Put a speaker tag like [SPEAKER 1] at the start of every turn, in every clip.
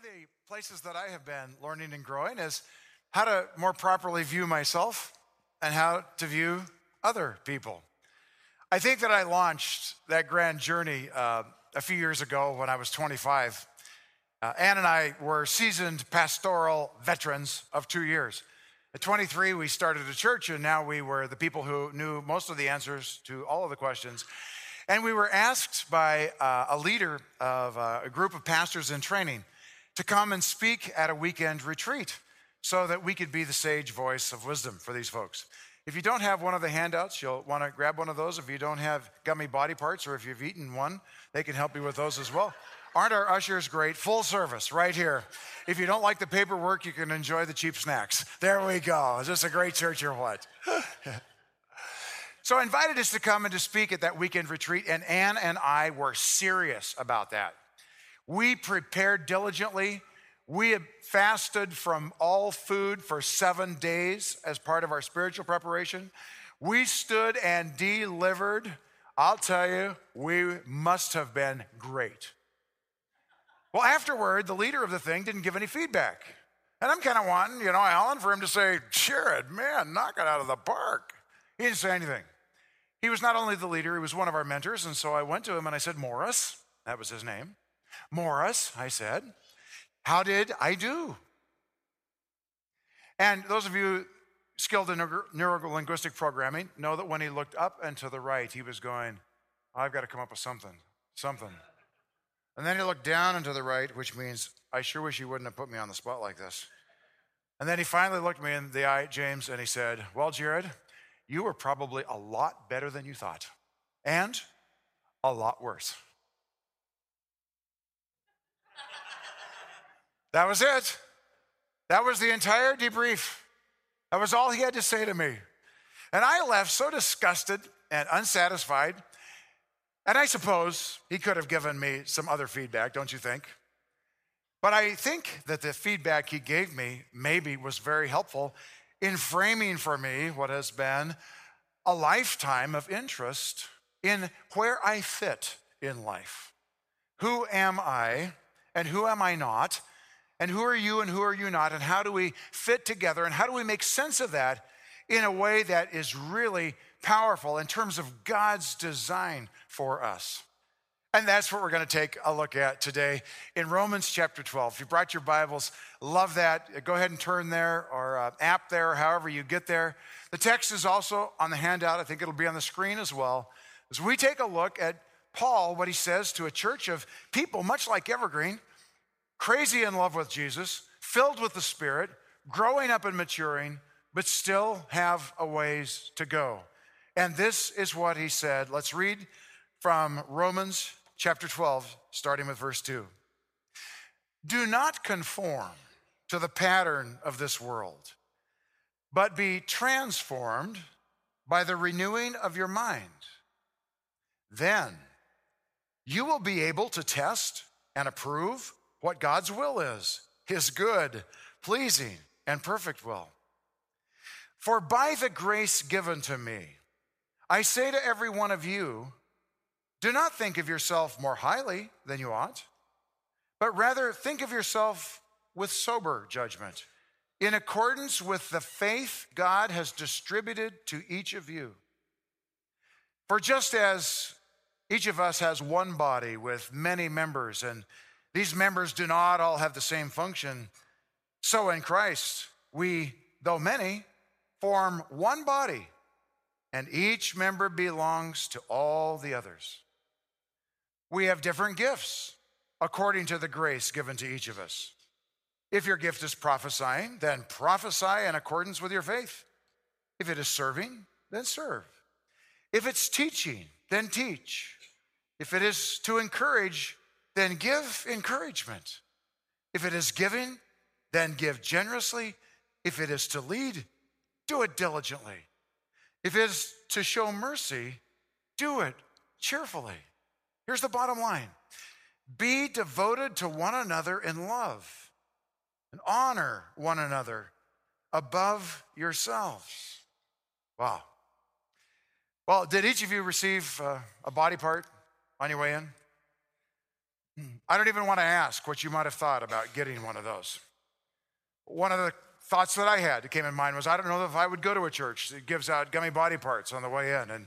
[SPEAKER 1] of the places that I have been learning and growing is how to more properly view myself and how to view other people. I think that I launched that grand journey uh, a few years ago when I was 25. Uh, Ann and I were seasoned pastoral veterans of two years. At 23, we started a church, and now we were the people who knew most of the answers to all of the questions. And we were asked by uh, a leader of uh, a group of pastors in training to come and speak at a weekend retreat so that we could be the sage voice of wisdom for these folks. If you don't have one of the handouts, you'll want to grab one of those. If you don't have gummy body parts or if you've eaten one, they can help you with those as well. Aren't our ushers great? Full service right here. If you don't like the paperwork, you can enjoy the cheap snacks. There we go. Is this a great church or what? so I invited us to come and to speak at that weekend retreat, and Ann and I were serious about that. We prepared diligently. We had fasted from all food for seven days as part of our spiritual preparation. We stood and delivered. I'll tell you, we must have been great. Well, afterward, the leader of the thing didn't give any feedback. And I'm kind of wanting, you know, Alan, for him to say, Jared, man, knock it out of the park. He didn't say anything. He was not only the leader, he was one of our mentors. And so I went to him and I said, Morris, that was his name. Morris, I said, how did I do? And those of you skilled in neuro linguistic programming know that when he looked up and to the right, he was going, I've got to come up with something, something. And then he looked down and to the right, which means, I sure wish you wouldn't have put me on the spot like this. And then he finally looked me in the eye, James, and he said, Well, Jared, you were probably a lot better than you thought, and a lot worse. That was it. That was the entire debrief. That was all he had to say to me. And I left so disgusted and unsatisfied. And I suppose he could have given me some other feedback, don't you think? But I think that the feedback he gave me maybe was very helpful in framing for me what has been a lifetime of interest in where I fit in life. Who am I and who am I not? And who are you and who are you not, and how do we fit together, and how do we make sense of that in a way that is really powerful in terms of God's design for us. And that's what we're going to take a look at today in Romans chapter 12. If you brought your Bibles, love that. Go ahead and turn there or uh, app there, however you get there. The text is also on the handout. I think it'll be on the screen as well. As we take a look at Paul, what he says to a church of people, much like Evergreen, crazy in love with Jesus, filled with the Spirit, growing up and maturing, but still have a ways to go. And this is what he said. Let's read from Romans chapter 12, starting with verse 2. Do not conform to the pattern of this world, but be transformed by the renewing of your mind. Then you will be able to test and approve what God's will is his good, pleasing, and perfect will. For by the grace given to me, I say to every one of you, do not think of yourself more highly than you ought, but rather think of yourself with sober judgment, in accordance with the faith God has distributed to each of you. For just as each of us has one body with many members, and these members do not all have the same function. So in Christ, we, though many, form one body, and each member belongs to all the others. We have different gifts according to the grace given to each of us. If your gift is prophesying, then prophesy in accordance with your faith. If it is serving, then serve. If it's teaching, then teach. If it is to encourage, then give encouragement. If it is giving, then give generously. If it is to lead, do it diligently. If it is to show mercy, do it cheerfully. Here's the bottom line be devoted to one another in love and honor one another above yourselves. Wow. Well, did each of you receive uh, a body part on your way in? I don't even want to ask what you might have thought about getting one of those. One of the thoughts that I had that came in mind was I don't know if I would go to a church that gives out gummy body parts on the way in. And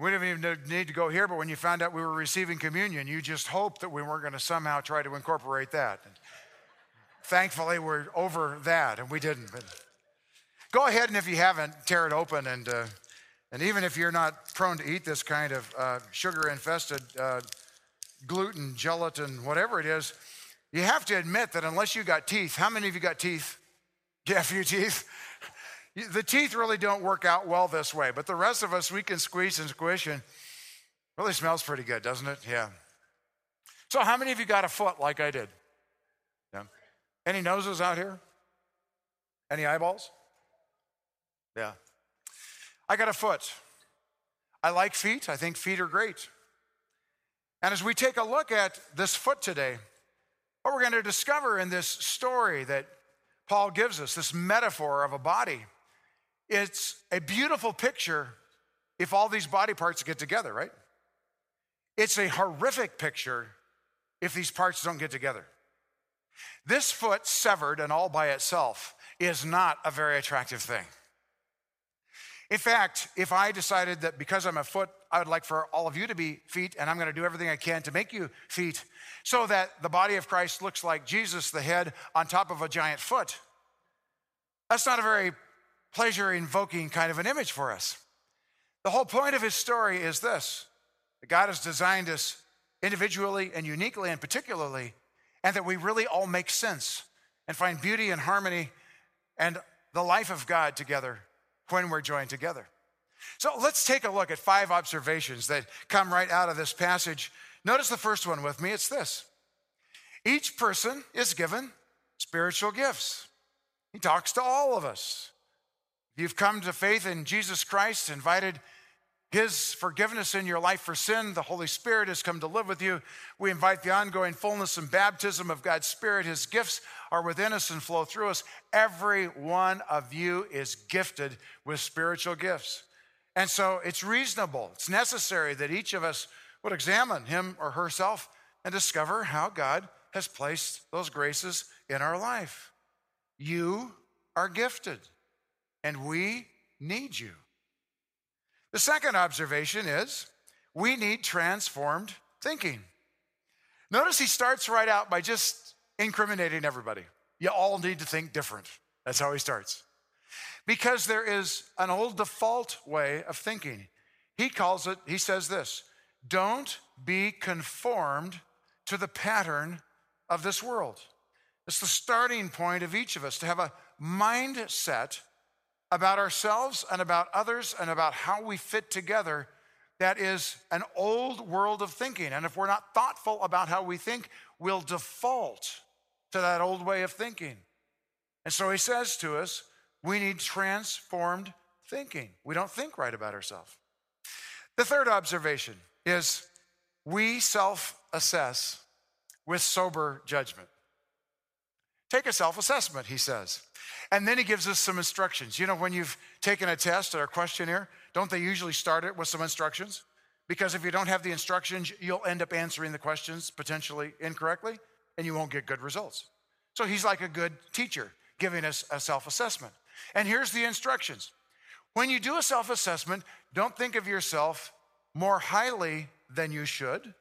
[SPEAKER 1] we didn't even need to go here, but when you found out we were receiving communion, you just hoped that we weren't going to somehow try to incorporate that. And thankfully, we're over that, and we didn't. But go ahead, and if you haven't, tear it open. And, uh, and even if you're not prone to eat this kind of uh, sugar infested uh, gluten, gelatin, whatever it is, you have to admit that unless you got teeth, how many of you got teeth? Have a few teeth? The teeth really don't work out well this way, but the rest of us, we can squeeze and squish and really smells pretty good, doesn't it? Yeah. So, how many of you got a foot like I did? Yeah. Any noses out here? Any eyeballs? Yeah. I got a foot. I like feet. I think feet are great. And as we take a look at this foot today, what we're going to discover in this story that Paul gives us, this metaphor of a body, it's a beautiful picture if all these body parts get together, right? It's a horrific picture if these parts don't get together. This foot severed and all by itself is not a very attractive thing. In fact, if I decided that because I'm a foot, I would like for all of you to be feet, and I'm going to do everything I can to make you feet so that the body of Christ looks like Jesus, the head, on top of a giant foot, that's not a very pleasure invoking kind of an image for us. The whole point of his story is this that God has designed us individually and uniquely and particularly, and that we really all make sense and find beauty and harmony and the life of God together when we're joined together. So let's take a look at five observations that come right out of this passage. Notice the first one with me it's this each person is given spiritual gifts. He talks to all of us. You've come to faith in Jesus Christ, invited his forgiveness in your life for sin. The Holy Spirit has come to live with you. We invite the ongoing fullness and baptism of God's Spirit. His gifts are within us and flow through us. Every one of you is gifted with spiritual gifts. And so it's reasonable, it's necessary that each of us would examine him or herself and discover how God has placed those graces in our life. You are gifted, and we need you. The second observation is we need transformed thinking. Notice he starts right out by just incriminating everybody. You all need to think different. That's how he starts. Because there is an old default way of thinking. He calls it, he says this don't be conformed to the pattern of this world. It's the starting point of each of us to have a mindset about ourselves and about others and about how we fit together that is an old world of thinking. And if we're not thoughtful about how we think, we'll default to that old way of thinking. And so he says to us, we need transformed thinking. We don't think right about ourselves. The third observation is we self assess with sober judgment. Take a self assessment, he says. And then he gives us some instructions. You know, when you've taken a test or a questionnaire, don't they usually start it with some instructions? Because if you don't have the instructions, you'll end up answering the questions potentially incorrectly and you won't get good results. So he's like a good teacher giving us a self assessment. And here's the instructions when you do a self assessment, don't think of yourself more highly than you should,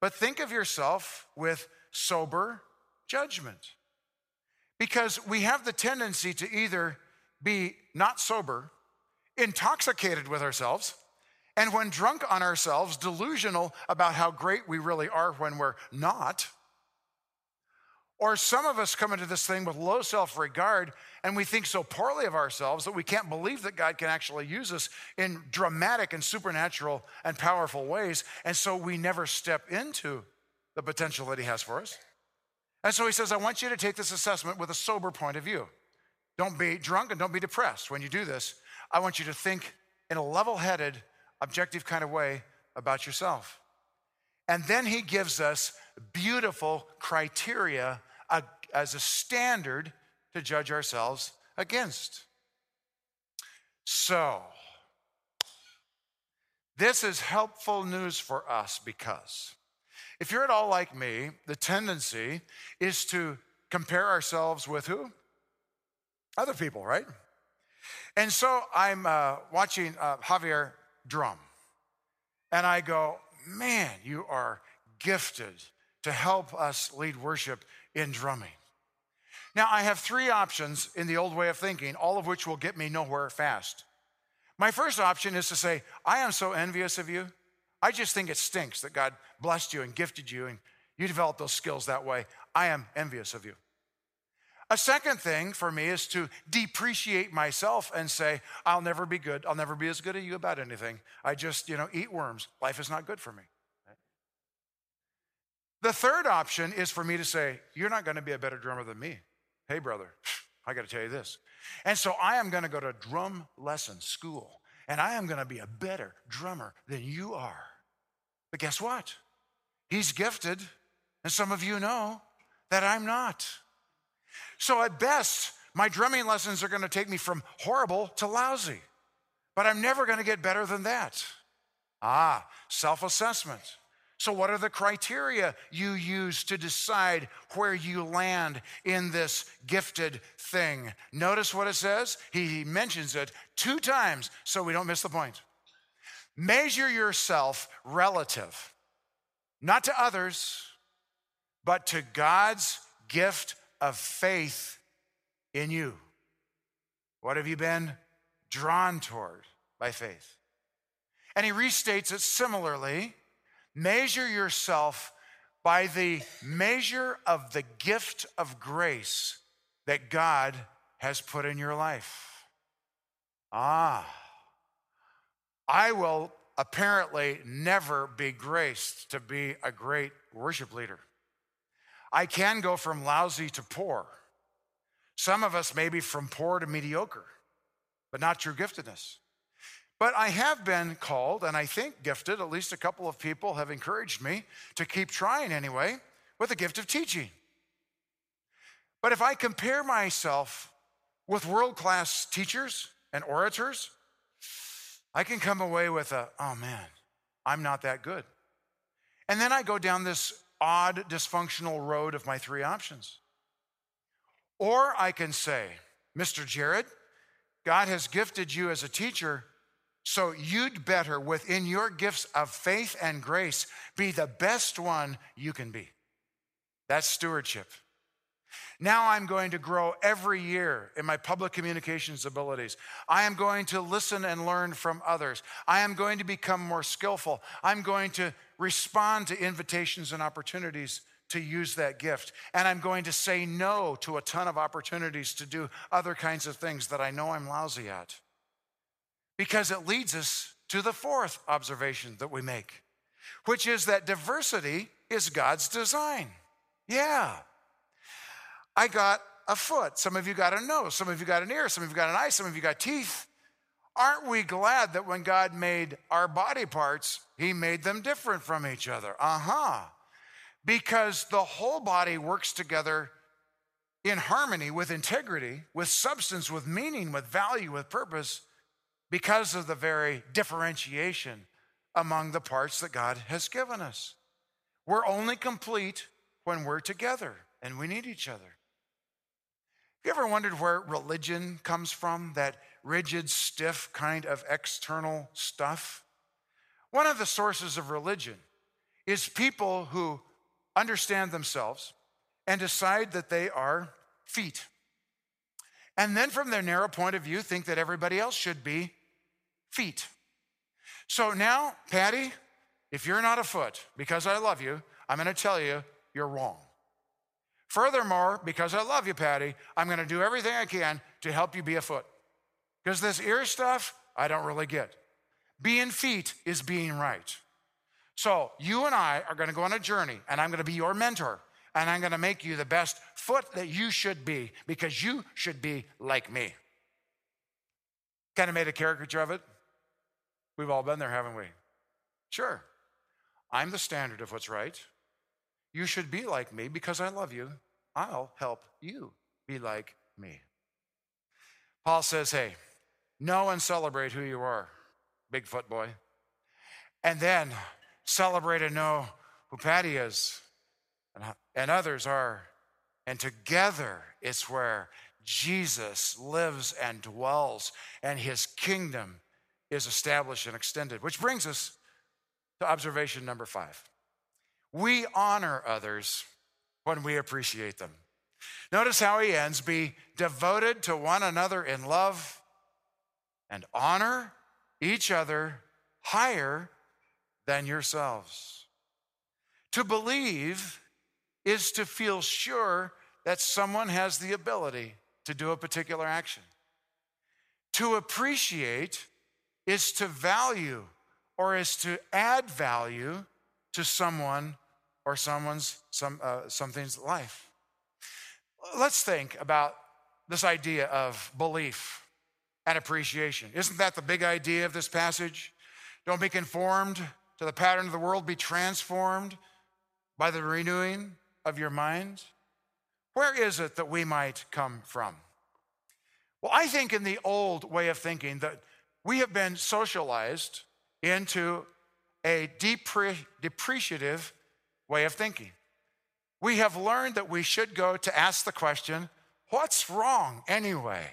[SPEAKER 1] but think of yourself with sober judgment. Because we have the tendency to either be not sober, intoxicated with ourselves, and when drunk on ourselves, delusional about how great we really are when we're not. Or some of us come into this thing with low self regard and we think so poorly of ourselves that we can't believe that God can actually use us in dramatic and supernatural and powerful ways. And so we never step into the potential that He has for us. And so he says, I want you to take this assessment with a sober point of view. Don't be drunk and don't be depressed when you do this. I want you to think in a level headed, objective kind of way about yourself. And then he gives us beautiful criteria as a standard to judge ourselves against. So, this is helpful news for us because If you're at all like me, the tendency is to compare ourselves with who? Other people, right? And so I'm uh, watching uh, Javier drum, and I go, man, you are gifted to help us lead worship in drumming. Now, I have three options in the old way of thinking, all of which will get me nowhere fast. My first option is to say, I am so envious of you. I just think it stinks that God blessed you and gifted you and you developed those skills that way. I am envious of you. A second thing for me is to depreciate myself and say, I'll never be good. I'll never be as good as you about anything. I just, you know, eat worms. Life is not good for me. The third option is for me to say, You're not going to be a better drummer than me. Hey, brother, I got to tell you this. And so I am going to go to drum lesson school and I am going to be a better drummer than you are. But guess what? He's gifted, and some of you know that I'm not. So at best, my drumming lessons are going to take me from horrible to lousy, but I'm never going to get better than that. Ah, self assessment. So, what are the criteria you use to decide where you land in this gifted thing? Notice what it says. He mentions it two times so we don't miss the point. Measure yourself relative, not to others, but to God's gift of faith in you. What have you been drawn toward by faith? And he restates it similarly Measure yourself by the measure of the gift of grace that God has put in your life. Ah, I will apparently never be graced to be a great worship leader. I can go from lousy to poor. Some of us maybe from poor to mediocre, but not true giftedness. But I have been called, and I think gifted, at least a couple of people have encouraged me to keep trying anyway, with the gift of teaching. But if I compare myself with world class teachers and orators, I can come away with a, oh man, I'm not that good. And then I go down this odd, dysfunctional road of my three options. Or I can say, Mr. Jared, God has gifted you as a teacher so you'd better, within your gifts of faith and grace, be the best one you can be. That's stewardship. Now I'm going to grow every year in my public communications abilities. I am going to listen and learn from others. I am going to become more skillful. I'm going to respond to invitations and opportunities to use that gift. And I'm going to say no to a ton of opportunities to do other kinds of things that I know I'm lousy at because it leads us to the fourth observation that we make, which is that diversity is God's design. Yeah. I got a foot. Some of you got a nose. Some of you got an ear. Some of you got an eye. Some of you got teeth. Aren't we glad that when God made our body parts, He made them different from each other? Uh huh. Because the whole body works together in harmony, with integrity, with substance, with meaning, with value, with purpose because of the very differentiation among the parts that God has given us. We're only complete when we're together and we need each other. Have you ever wondered where religion comes from? That rigid, stiff kind of external stuff? One of the sources of religion is people who understand themselves and decide that they are feet. And then, from their narrow point of view, think that everybody else should be feet. So now, Patty, if you're not a foot, because I love you, I'm going to tell you you're wrong. Furthermore, because I love you, Patty, I'm going to do everything I can to help you be a foot. Because this ear stuff, I don't really get. Being feet is being right. So you and I are going to go on a journey, and I'm going to be your mentor, and I'm going to make you the best foot that you should be because you should be like me. Kind of made a caricature of it. We've all been there, haven't we? Sure. I'm the standard of what's right. You should be like me because I love you. I'll help you be like me. Paul says, hey, know and celebrate who you are, Bigfoot boy. And then celebrate and know who Patty is and, others are. And together, it's where Jesus lives and dwells, and his kingdom is established and extended. Which brings us to observation number five. We honor others when we appreciate them. Notice how he ends be devoted to one another in love and honor each other higher than yourselves. To believe is to feel sure that someone has the ability to do a particular action. To appreciate is to value or is to add value to someone or someone's some uh, something's life. Let's think about this idea of belief and appreciation. Isn't that the big idea of this passage? Don't be conformed to the pattern of the world, be transformed by the renewing of your mind. Where is it that we might come from? Well, I think in the old way of thinking that we have been socialized into a depre- depreciative way of thinking. We have learned that we should go to ask the question what's wrong anyway?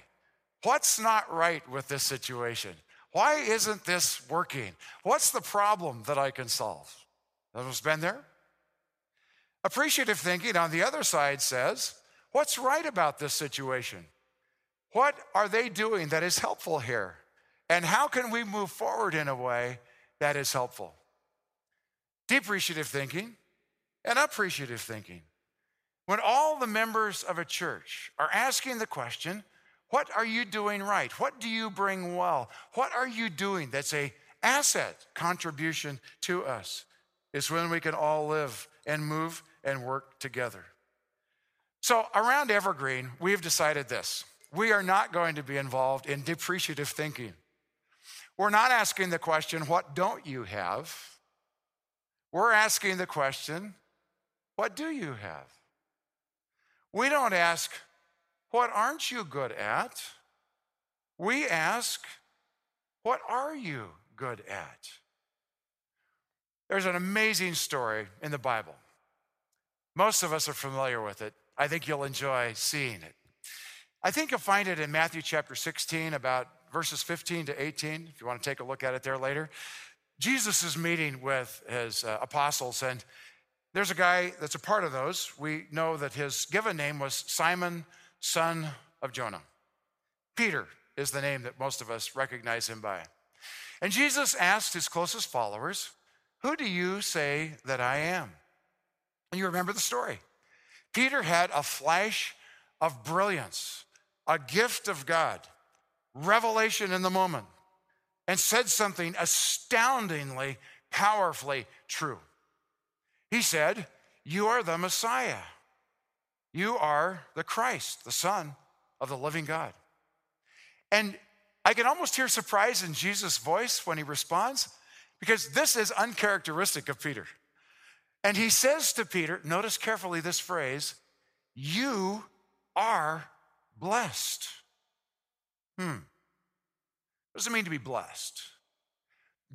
[SPEAKER 1] What's not right with this situation? Why isn't this working? What's the problem that I can solve? Has been there? Appreciative thinking on the other side says, what's right about this situation? What are they doing that is helpful here? And how can we move forward in a way that is helpful? Depreciative thinking and appreciative thinking. When all the members of a church are asking the question, what are you doing right? What do you bring well? What are you doing that's a asset contribution to us? It's when we can all live and move and work together. So, around Evergreen, we've decided this. We are not going to be involved in depreciative thinking. We're not asking the question, What don't you have? We're asking the question, What do you have? We don't ask, What aren't you good at? We ask, What are you good at? There's an amazing story in the Bible. Most of us are familiar with it. I think you'll enjoy seeing it. I think you'll find it in Matthew chapter 16, about verses 15 to 18, if you want to take a look at it there later. Jesus is meeting with his uh, apostles, and there's a guy that's a part of those. We know that his given name was Simon, son of Jonah. Peter is the name that most of us recognize him by. And Jesus asked his closest followers, Who do you say that I am? And you remember the story. Peter had a flash of brilliance, a gift of God, revelation in the moment, and said something astoundingly, powerfully true. He said, You are the Messiah. You are the Christ, the Son of the living God. And I can almost hear surprise in Jesus' voice when he responds, because this is uncharacteristic of Peter. And he says to Peter, notice carefully this phrase, you are blessed. Hmm. What does it mean to be blessed?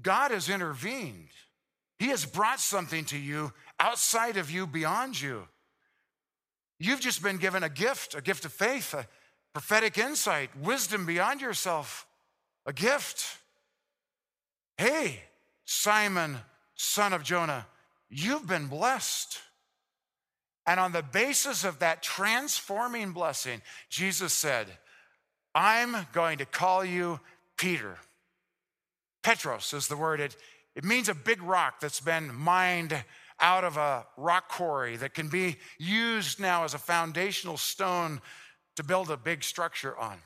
[SPEAKER 1] God has intervened. He has brought something to you outside of you, beyond you. You've just been given a gift, a gift of faith, a prophetic insight, wisdom beyond yourself, a gift. Hey, Simon, son of Jonah, You've been blessed. And on the basis of that transforming blessing, Jesus said, I'm going to call you Peter. Petros is the word. It, it means a big rock that's been mined out of a rock quarry that can be used now as a foundational stone to build a big structure on.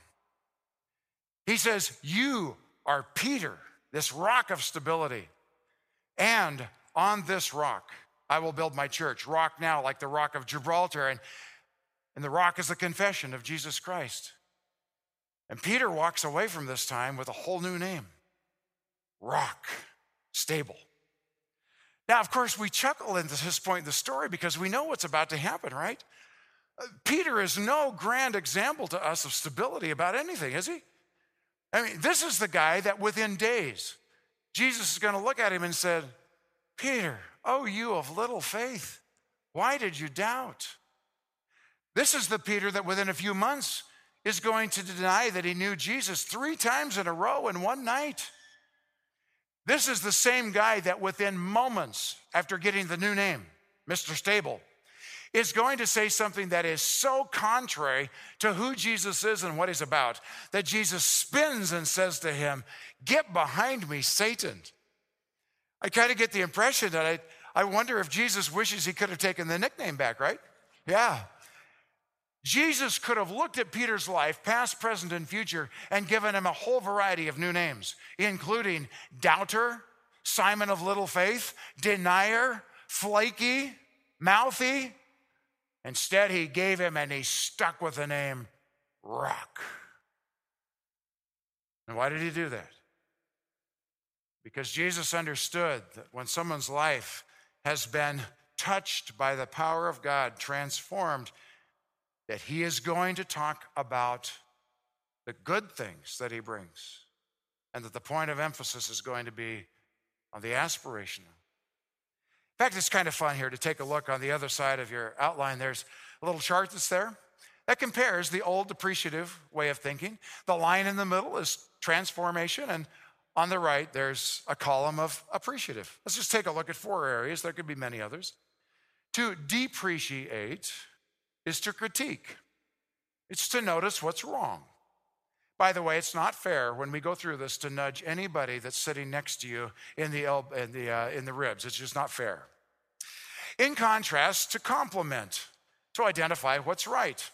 [SPEAKER 1] He says, You are Peter, this rock of stability. And on this rock, I will build my church. Rock now, like the rock of Gibraltar. And, and the rock is the confession of Jesus Christ. And Peter walks away from this time with a whole new name Rock, stable. Now, of course, we chuckle at this point in the story because we know what's about to happen, right? Uh, Peter is no grand example to us of stability about anything, is he? I mean, this is the guy that within days, Jesus is going to look at him and said, Peter, Oh, you of little faith, why did you doubt? This is the Peter that within a few months is going to deny that he knew Jesus three times in a row in one night. This is the same guy that within moments after getting the new name, Mr. Stable, is going to say something that is so contrary to who Jesus is and what he's about that Jesus spins and says to him, Get behind me, Satan. I kind of get the impression that I, I wonder if Jesus wishes he could have taken the nickname back, right? Yeah. Jesus could have looked at Peter's life, past, present, and future, and given him a whole variety of new names, including doubter, Simon of little faith, denier, flaky, mouthy. Instead, he gave him and he stuck with the name Rock. And why did he do that? Because Jesus understood that when someone's life has been touched by the power of God, transformed, that he is going to talk about the good things that he brings, and that the point of emphasis is going to be on the aspirational. In fact, it's kind of fun here to take a look on the other side of your outline. There's a little chart that's there that compares the old depreciative way of thinking. The line in the middle is transformation, and on the right, there's a column of appreciative. Let's just take a look at four areas. There could be many others. To depreciate, is to critique, it's to notice what's wrong. By the way, it's not fair when we go through this to nudge anybody that's sitting next to you in the, in the, uh, in the ribs. It's just not fair. In contrast, to compliment, to identify what's right.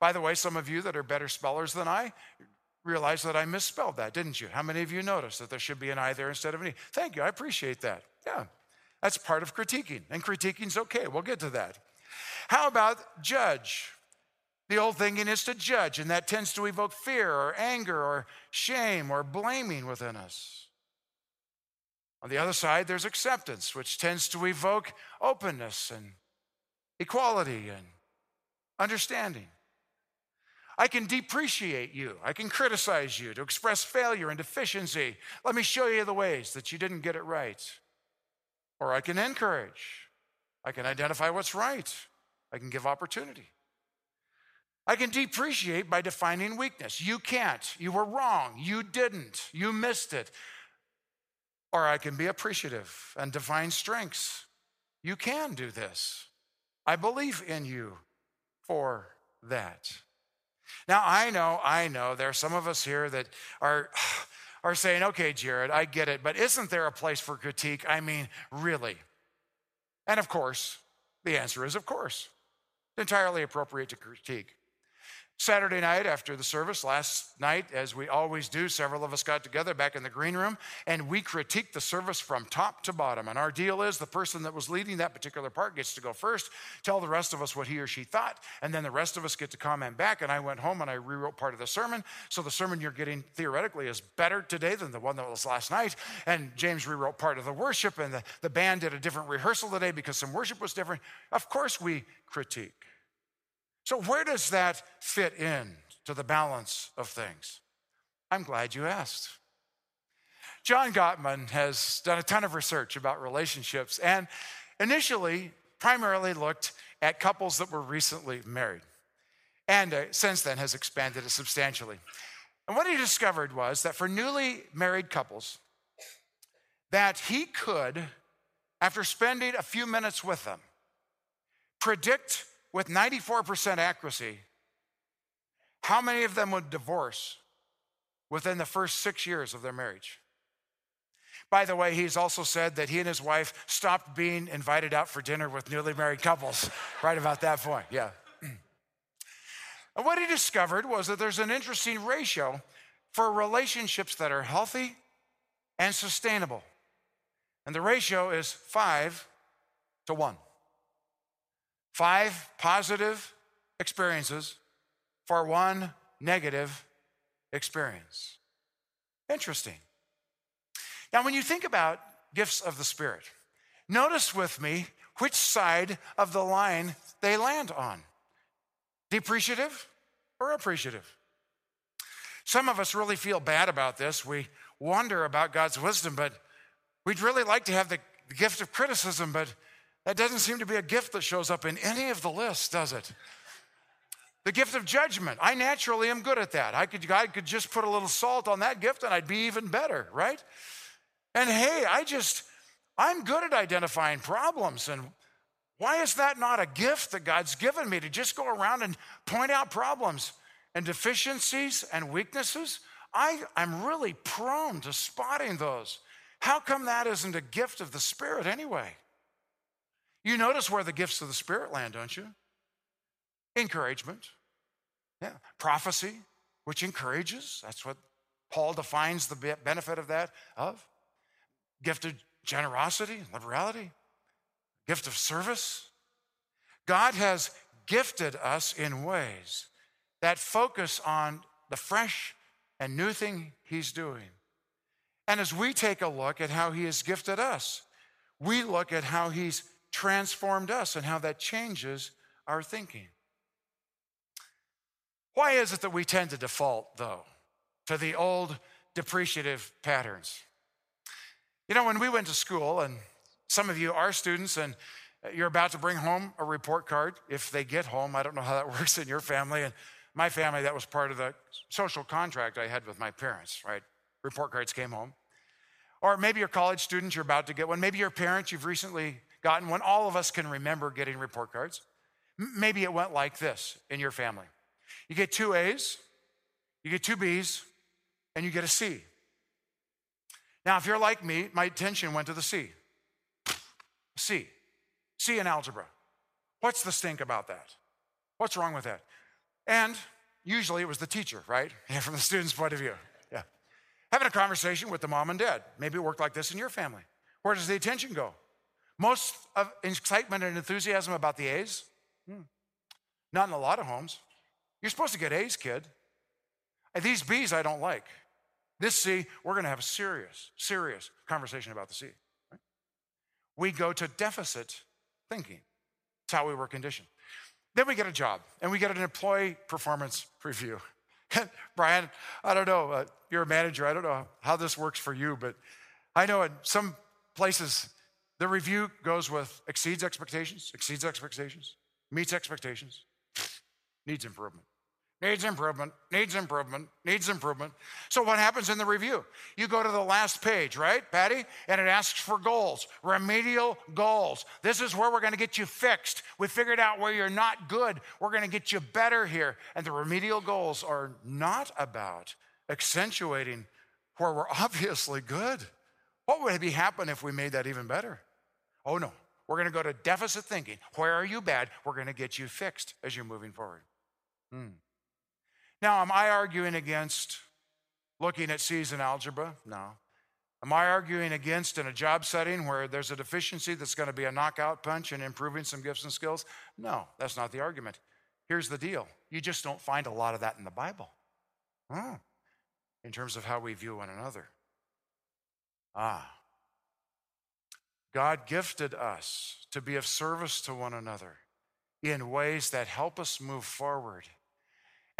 [SPEAKER 1] By the way, some of you that are better spellers than I realize that I misspelled that, didn't you? How many of you noticed that there should be an I there instead of an E? Thank you, I appreciate that. Yeah, that's part of critiquing, and critiquing's okay. We'll get to that. How about judge? The old thinking is to judge, and that tends to evoke fear or anger or shame or blaming within us. On the other side, there's acceptance, which tends to evoke openness and equality and understanding. I can depreciate you. I can criticize you to express failure and deficiency. Let me show you the ways that you didn't get it right. Or I can encourage. I can identify what's right. I can give opportunity. I can depreciate by defining weakness. You can't. You were wrong. You didn't. You missed it. Or I can be appreciative and define strengths. You can do this. I believe in you for that. Now, I know, I know there are some of us here that are, are saying, okay, Jared, I get it, but isn't there a place for critique? I mean, really? And of course, the answer is of course entirely appropriate to critique. Saturday night after the service, last night, as we always do, several of us got together back in the green room and we critiqued the service from top to bottom. And our deal is the person that was leading that particular part gets to go first, tell the rest of us what he or she thought, and then the rest of us get to comment back. And I went home and I rewrote part of the sermon. So the sermon you're getting theoretically is better today than the one that was last night. And James rewrote part of the worship, and the, the band did a different rehearsal today because some worship was different. Of course, we critique. So, where does that fit in to the balance of things? I'm glad you asked. John Gottman has done a ton of research about relationships and initially primarily looked at couples that were recently married and uh, since then has expanded it substantially. And what he discovered was that for newly married couples, that he could, after spending a few minutes with them, predict with 94% accuracy how many of them would divorce within the first six years of their marriage. By the way, he's also said that he and his wife stopped being invited out for dinner with newly married couples right about that point. Yeah. And what he discovered was that there's an interesting ratio for relationships that are healthy and sustainable. And the ratio is five to one. Five positive experiences for one negative experience. Interesting. Now, when you think about gifts of the Spirit, notice with me which side of the line they land on depreciative or appreciative. Some of us really feel bad about this. We wonder about God's wisdom, but we'd really like to have the gift of criticism, but that doesn't seem to be a gift that shows up in any of the lists, does it? The gift of judgment. I naturally am good at that. I could, I could just put a little salt on that gift and I'd be even better, right? And hey, I just, I'm good at identifying problems. And why is that not a gift that God's given me to just go around and point out problems and deficiencies and weaknesses? I, I'm really prone to spotting those. How come that isn't a gift of the Spirit anyway? You notice where the gifts of the Spirit land, don't you? Encouragement. Yeah. Prophecy, which encourages. That's what Paul defines the benefit of that of. Gift of generosity, liberality, gift of service. God has gifted us in ways that focus on the fresh and new thing He's doing. And as we take a look at how He has gifted us, we look at how He's transformed us and how that changes our thinking. Why is it that we tend to default, though, to the old depreciative patterns? You know, when we went to school, and some of you are students, and you're about to bring home a report card if they get home. I don't know how that works in your family. And my family, that was part of the social contract I had with my parents, right? Report cards came home. Or maybe you're a college student, you're about to get one. Maybe your parents, you've recently gotten one. All of us can remember getting report cards. Maybe it went like this in your family you get two A's, you get two B's, and you get a C. Now, if you're like me, my attention went to the C. C. C in algebra. What's the stink about that? What's wrong with that? And usually it was the teacher, right? Yeah, from the student's point of view. Yeah. Having a conversation with the mom and dad. Maybe it worked like this in your family. Where does the attention go? Most of excitement and enthusiasm about the A's? Hmm. Not in a lot of homes. You're supposed to get A's, kid. And these B's I don't like. This C, we're going to have a serious, serious conversation about the C. Right? We go to deficit thinking. That's how we were conditioned. Then we get a job and we get an employee performance review. Brian, I don't know, uh, you're a manager. I don't know how this works for you, but I know in some places the review goes with exceeds expectations, exceeds expectations, meets expectations, needs improvement. Needs improvement, needs improvement, needs improvement. So, what happens in the review? You go to the last page, right, Patty? And it asks for goals, remedial goals. This is where we're going to get you fixed. We figured out where you're not good. We're going to get you better here. And the remedial goals are not about accentuating where we're obviously good. What would be happen if we made that even better? Oh, no. We're going to go to deficit thinking. Where are you bad? We're going to get you fixed as you're moving forward. Hmm. Now, am I arguing against looking at C's algebra? No. Am I arguing against in a job setting where there's a deficiency that's going to be a knockout punch and improving some gifts and skills? No, that's not the argument. Here's the deal you just don't find a lot of that in the Bible oh, in terms of how we view one another. Ah, God gifted us to be of service to one another in ways that help us move forward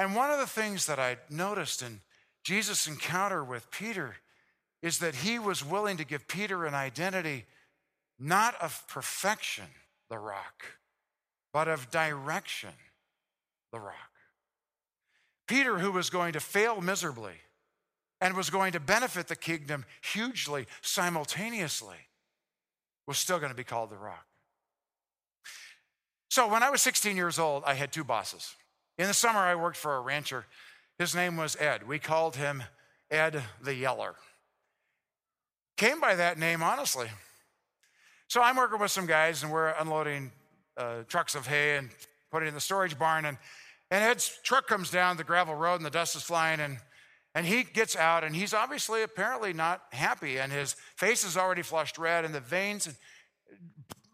[SPEAKER 1] and one of the things that I noticed in Jesus' encounter with Peter is that he was willing to give Peter an identity not of perfection, the rock, but of direction, the rock. Peter, who was going to fail miserably and was going to benefit the kingdom hugely simultaneously, was still going to be called the rock. So when I was 16 years old, I had two bosses. In the summer, I worked for a rancher. His name was Ed. We called him Ed the Yeller. Came by that name, honestly. So I'm working with some guys, and we're unloading uh, trucks of hay and putting it in the storage barn. And, and Ed's truck comes down the gravel road, and the dust is flying. And, and he gets out, and he's obviously, apparently, not happy. And his face is already flushed red, and the veins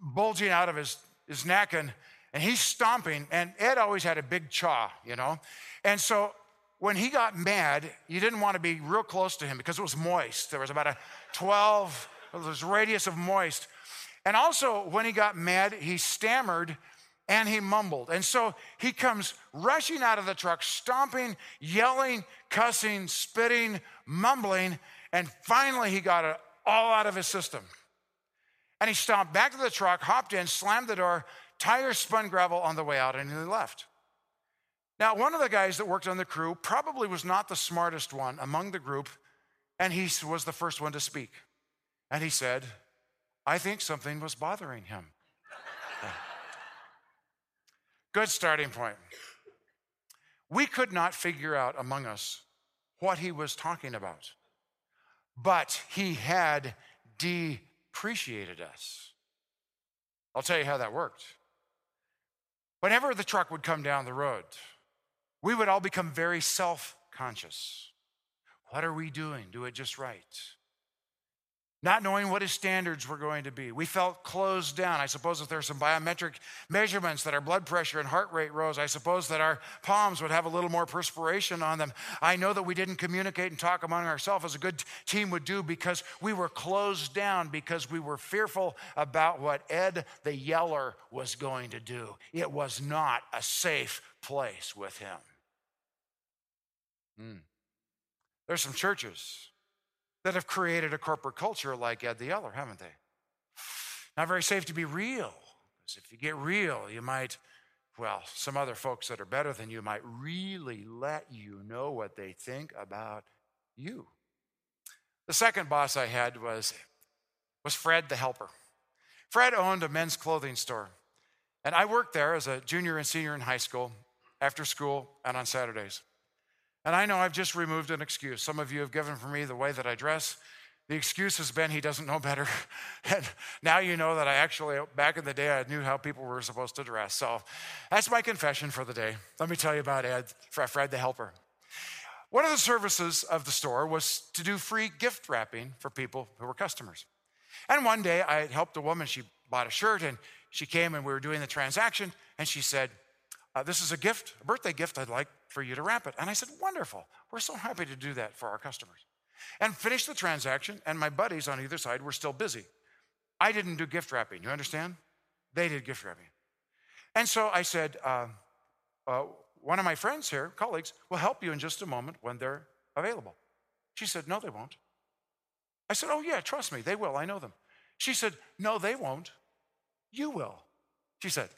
[SPEAKER 1] bulging out of his, his neck. And, and he's stomping, and Ed always had a big chaw, you know? And so when he got mad, you didn't want to be real close to him because it was moist. There was about a 12, this radius of moist. And also, when he got mad, he stammered and he mumbled. And so he comes rushing out of the truck, stomping, yelling, cussing, spitting, mumbling, and finally he got it all out of his system. And he stomped back to the truck, hopped in, slammed the door, tires spun gravel on the way out, and he left. Now, one of the guys that worked on the crew probably was not the smartest one among the group, and he was the first one to speak. And he said, I think something was bothering him. Good starting point. We could not figure out among us what he was talking about, but he had depreciated us. I'll tell you how that worked. Whenever the truck would come down the road, we would all become very self conscious. What are we doing? Do it just right not knowing what his standards were going to be. We felt closed down. I suppose if there are some biometric measurements that our blood pressure and heart rate rose, I suppose that our palms would have a little more perspiration on them. I know that we didn't communicate and talk among ourselves as a good team would do because we were closed down because we were fearful about what Ed the Yeller was going to do. It was not a safe place with him. Mm. There's some churches that have created a corporate culture like Ed the Yeller, haven't they? Not very safe to be real. Because if you get real, you might, well, some other folks that are better than you might really let you know what they think about you. The second boss I had was, was Fred the helper. Fred owned a men's clothing store. And I worked there as a junior and senior in high school, after school, and on Saturdays. And I know I've just removed an excuse. Some of you have given for me the way that I dress. The excuse has been he doesn't know better. and now you know that I actually, back in the day, I knew how people were supposed to dress. So that's my confession for the day. Let me tell you about Ed, Fred the helper. One of the services of the store was to do free gift wrapping for people who were customers. And one day I helped a woman, she bought a shirt and she came and we were doing the transaction and she said, uh, This is a gift, a birthday gift I'd like for you to wrap it. And I said, Wonderful. We're so happy to do that for our customers. And finished the transaction, and my buddies on either side were still busy. I didn't do gift wrapping, you understand? They did gift wrapping. And so I said, uh, uh, One of my friends here, colleagues, will help you in just a moment when they're available. She said, No, they won't. I said, Oh, yeah, trust me, they will. I know them. She said, No, they won't. You will. She said,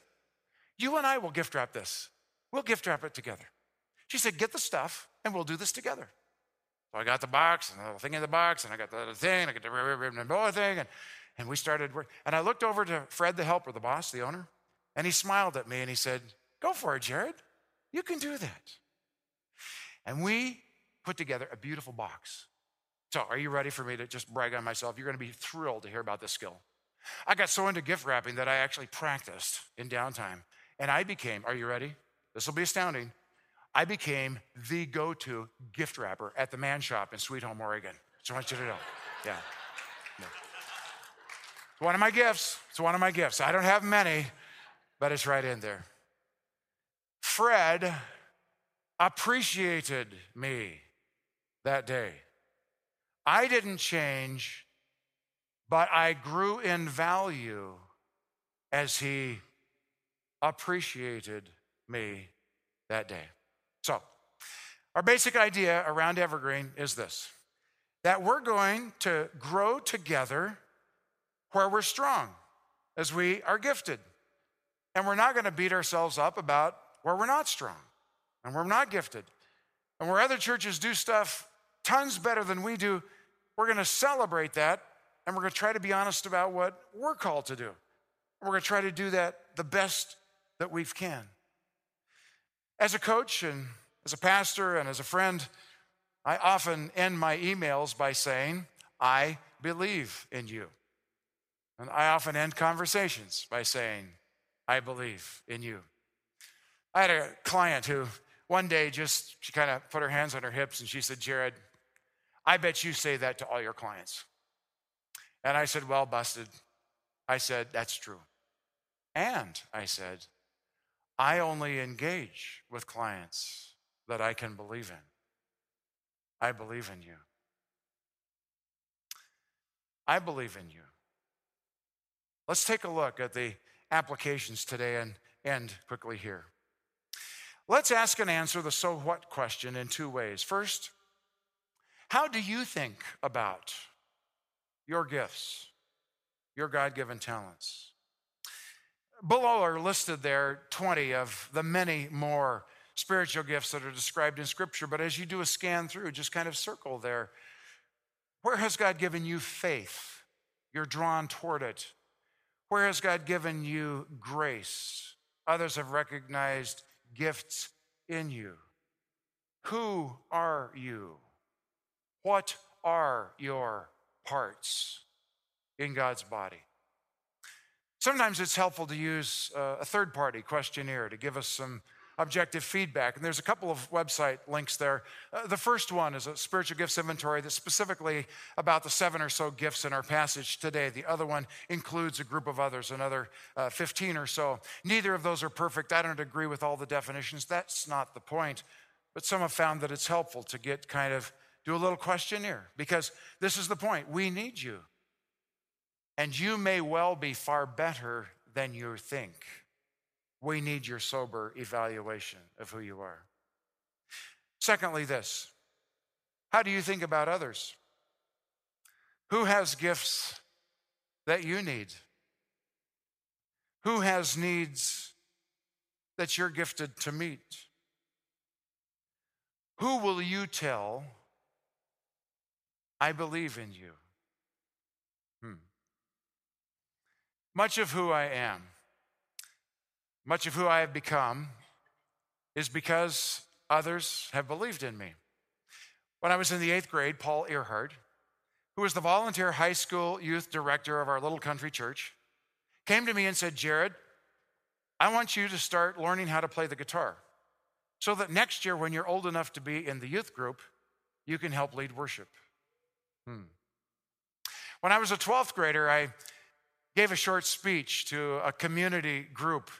[SPEAKER 1] You and I will gift wrap this. We'll gift wrap it together. She said, Get the stuff and we'll do this together. So I got the box and the little thing in the box, and I got the other thing, and I got the bow thing, and, and we started work. And I looked over to Fred, the helper, the boss, the owner, and he smiled at me and he said, Go for it, Jared. You can do that. And we put together a beautiful box. So, are you ready for me to just brag on myself? You're going to be thrilled to hear about this skill. I got so into gift wrapping that I actually practiced in downtime. And I became, are you ready? This will be astounding. I became the go to gift wrapper at the man shop in Sweet Home, Oregon. So I want you to know. Yeah. yeah. It's one of my gifts. It's one of my gifts. I don't have many, but it's right in there. Fred appreciated me that day. I didn't change, but I grew in value as he appreciated me that day. So, our basic idea around Evergreen is this that we're going to grow together where we're strong, as we are gifted. And we're not going to beat ourselves up about where we're not strong and we're not gifted. And where other churches do stuff tons better than we do, we're going to celebrate that and we're going to try to be honest about what we're called to do. We're going to try to do that the best that we can. As a coach and as a pastor and as a friend, I often end my emails by saying, I believe in you. And I often end conversations by saying, I believe in you. I had a client who one day just, she kind of put her hands on her hips and she said, Jared, I bet you say that to all your clients. And I said, Well, busted. I said, That's true. And I said, I only engage with clients that I can believe in. I believe in you. I believe in you. Let's take a look at the applications today and end quickly here. Let's ask and answer the so what question in two ways. First, how do you think about your gifts, your God given talents. Below are listed there 20 of the many more spiritual gifts that are described in Scripture. But as you do a scan through, just kind of circle there. Where has God given you faith? You're drawn toward it. Where has God given you grace? Others have recognized gifts in you. Who are you? What are your parts in God's body? Sometimes it's helpful to use uh, a third party questionnaire to give us some objective feedback. And there's a couple of website links there. Uh, the first one is a spiritual gifts inventory that's specifically about the seven or so gifts in our passage today. The other one includes a group of others, another uh, 15 or so. Neither of those are perfect. I don't agree with all the definitions. That's not the point. But some have found that it's helpful to get kind of do a little questionnaire because this is the point. We need you. And you may well be far better than you think. We need your sober evaluation of who you are. Secondly, this how do you think about others? Who has gifts that you need? Who has needs that you're gifted to meet? Who will you tell, I believe in you? Much of who I am much of who I have become is because others have believed in me. When I was in the eighth grade, Paul Earhart, who was the volunteer high school youth director of our little country church, came to me and said, Jared, I want you to start learning how to play the guitar so that next year, when you're old enough to be in the youth group, you can help lead worship. Hmm. When I was a 12th grader, I gave a short speech to a community group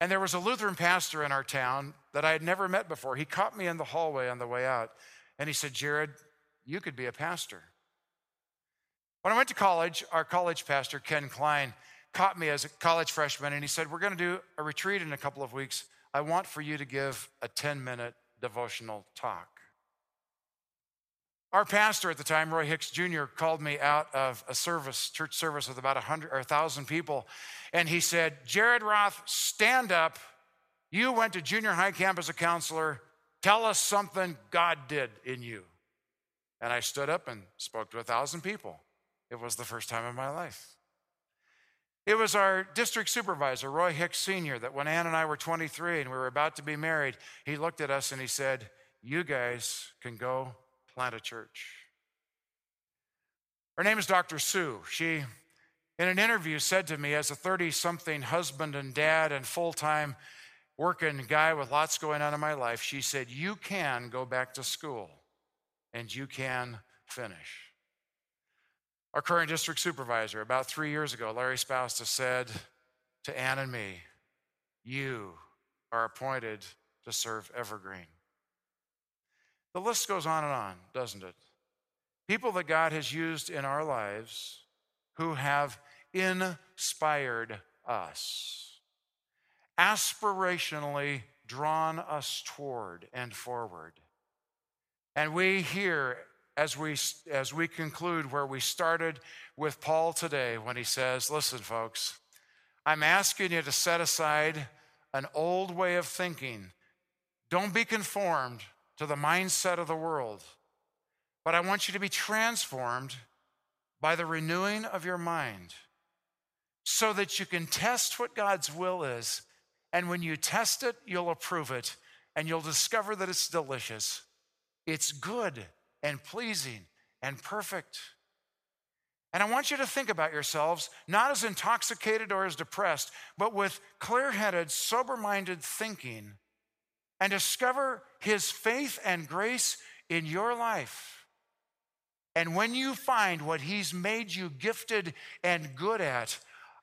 [SPEAKER 1] and there was a Lutheran pastor in our town that I had never met before. He caught me in the hallway on the way out, and he said, Jared, you could be a pastor. When I went to college, our college pastor, Ken Klein, caught me as a college freshman, and he said, We're going to do a retreat in a couple of weeks. I want for you to give a 10 minute devotional talk. Our pastor at the time, Roy Hicks Jr., called me out of a service, church service with about 100 or 1,000 people, and he said, Jared Roth, stand up. You went to junior high camp as a counselor. Tell us something God did in you. And I stood up and spoke to a thousand people. It was the first time in my life. It was our district supervisor, Roy Hicks Sr., that when Ann and I were 23 and we were about to be married, he looked at us and he said, You guys can go plant a church. Her name is Dr. Sue. She, in an interview, said to me, as a 30 something husband and dad and full time working guy with lots going on in my life, she said, You can go back to school and you can finish. Our current district supervisor, about three years ago, Larry Spousta, said to Ann and me, You are appointed to serve Evergreen. The list goes on and on, doesn't it? People that God has used in our lives who have inspired us, aspirationally drawn us toward and forward. And we here, as we, as we conclude where we started with Paul today, when he says, Listen, folks, I'm asking you to set aside an old way of thinking. Don't be conformed to the mindset of the world. But I want you to be transformed by the renewing of your mind so that you can test what God's will is. And when you test it, you'll approve it and you'll discover that it's delicious. It's good and pleasing and perfect. And I want you to think about yourselves not as intoxicated or as depressed, but with clear headed, sober minded thinking and discover his faith and grace in your life. And when you find what he's made you gifted and good at,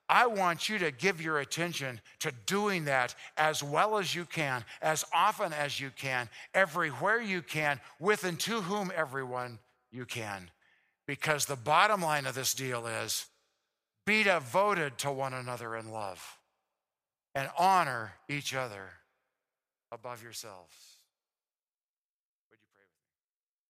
[SPEAKER 1] I want you to give your attention to doing that as well as you can, as often as you can, everywhere you can, with and to whom everyone you can. Because the bottom line of this deal is be devoted to one another in love and honor each other above yourselves.